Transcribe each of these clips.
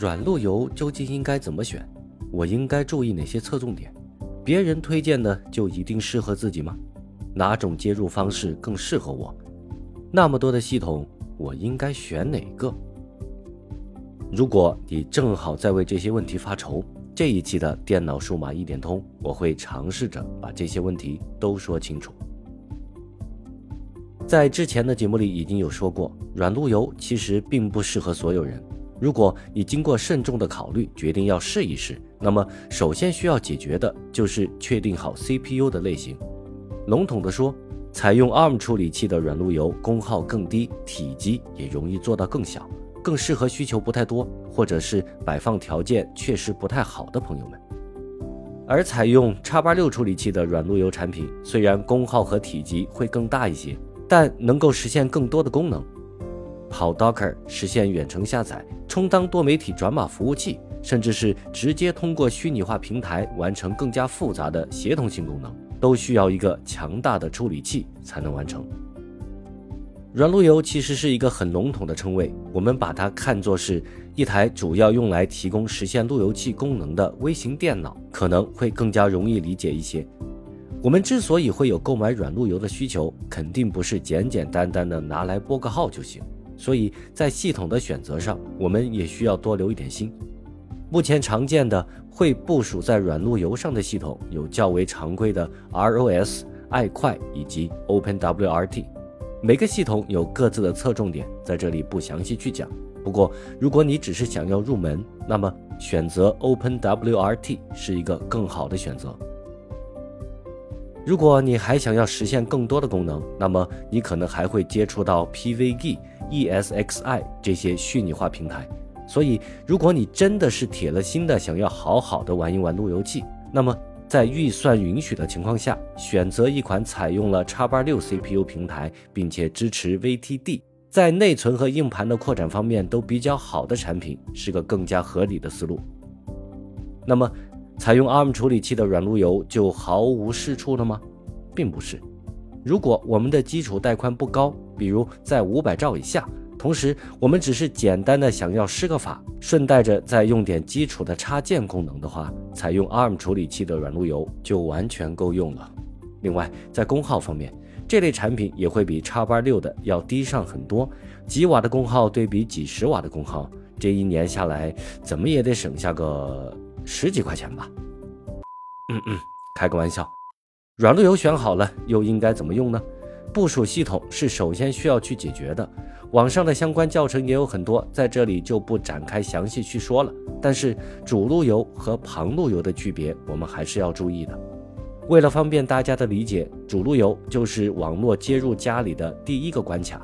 软路由究竟应该怎么选？我应该注意哪些侧重点？别人推荐的就一定适合自己吗？哪种接入方式更适合我？那么多的系统，我应该选哪个？如果你正好在为这些问题发愁，这一期的电脑数码一点通，我会尝试着把这些问题都说清楚。在之前的节目里已经有说过，软路由其实并不适合所有人。如果你经过慎重的考虑，决定要试一试，那么首先需要解决的就是确定好 CPU 的类型。笼统的说，采用 ARM 处理器的软路由功耗更低，体积也容易做到更小。更适合需求不太多，或者是摆放条件确实不太好的朋友们。而采用 x 八六处理器的软路由产品，虽然功耗和体积会更大一些，但能够实现更多的功能，跑 Docker 实现远程下载，充当多媒体转码服务器，甚至是直接通过虚拟化平台完成更加复杂的协同性功能，都需要一个强大的处理器才能完成。软路由其实是一个很笼统的称谓，我们把它看作是一台主要用来提供实现路由器功能的微型电脑，可能会更加容易理解一些。我们之所以会有购买软路由的需求，肯定不是简简单单的拿来拨个号就行，所以在系统的选择上，我们也需要多留一点心。目前常见的会部署在软路由上的系统，有较为常规的 ROS、爱快以及 OpenWRT。每个系统有各自的侧重点，在这里不详细去讲。不过，如果你只是想要入门，那么选择 OpenWRT 是一个更好的选择。如果你还想要实现更多的功能，那么你可能还会接触到 PVG、ESXi 这些虚拟化平台。所以，如果你真的是铁了心的想要好好的玩一玩路由器，那么。在预算允许的情况下，选择一款采用了 x 八六 CPU 平台，并且支持 VTD，在内存和硬盘的扩展方面都比较好的产品，是个更加合理的思路。那么，采用 ARM 处理器的软路由就毫无是处了吗？并不是。如果我们的基础带宽不高，比如在五百兆以下。同时，我们只是简单的想要施个法，顺带着再用点基础的插件功能的话，采用 ARM 处理器的软路由就完全够用了。另外，在功耗方面，这类产品也会比 x 八六的要低上很多，几瓦的功耗对比几十瓦的功耗，这一年下来怎么也得省下个十几块钱吧。嗯嗯，开个玩笑。软路由选好了，又应该怎么用呢？部署系统是首先需要去解决的，网上的相关教程也有很多，在这里就不展开详细去说了。但是主路由和旁路由的区别，我们还是要注意的。为了方便大家的理解，主路由就是网络接入家里的第一个关卡，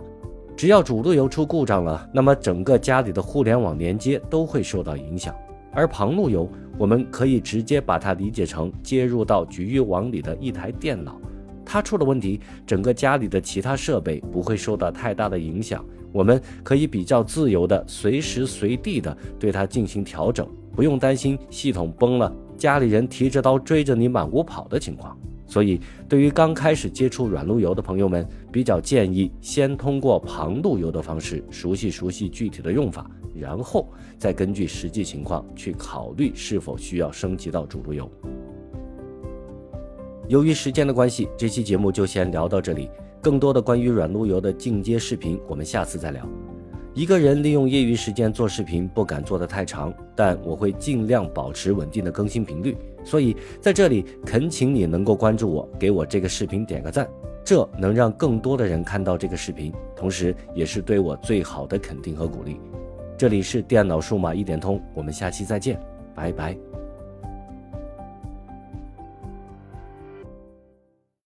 只要主路由出故障了，那么整个家里的互联网连接都会受到影响。而旁路由，我们可以直接把它理解成接入到局域网里的一台电脑。它出了问题，整个家里的其他设备不会受到太大的影响。我们可以比较自由的、随时随地的对它进行调整，不用担心系统崩了，家里人提着刀追着你满屋跑的情况。所以，对于刚开始接触软路由的朋友们，比较建议先通过旁路由的方式熟悉熟悉具体的用法，然后再根据实际情况去考虑是否需要升级到主路由。由于时间的关系，这期节目就先聊到这里。更多的关于软路由的进阶视频，我们下次再聊。一个人利用业余时间做视频，不敢做得太长，但我会尽量保持稳定的更新频率。所以在这里恳请你能够关注我，给我这个视频点个赞，这能让更多的人看到这个视频，同时也是对我最好的肯定和鼓励。这里是电脑数码一点通，我们下期再见，拜拜。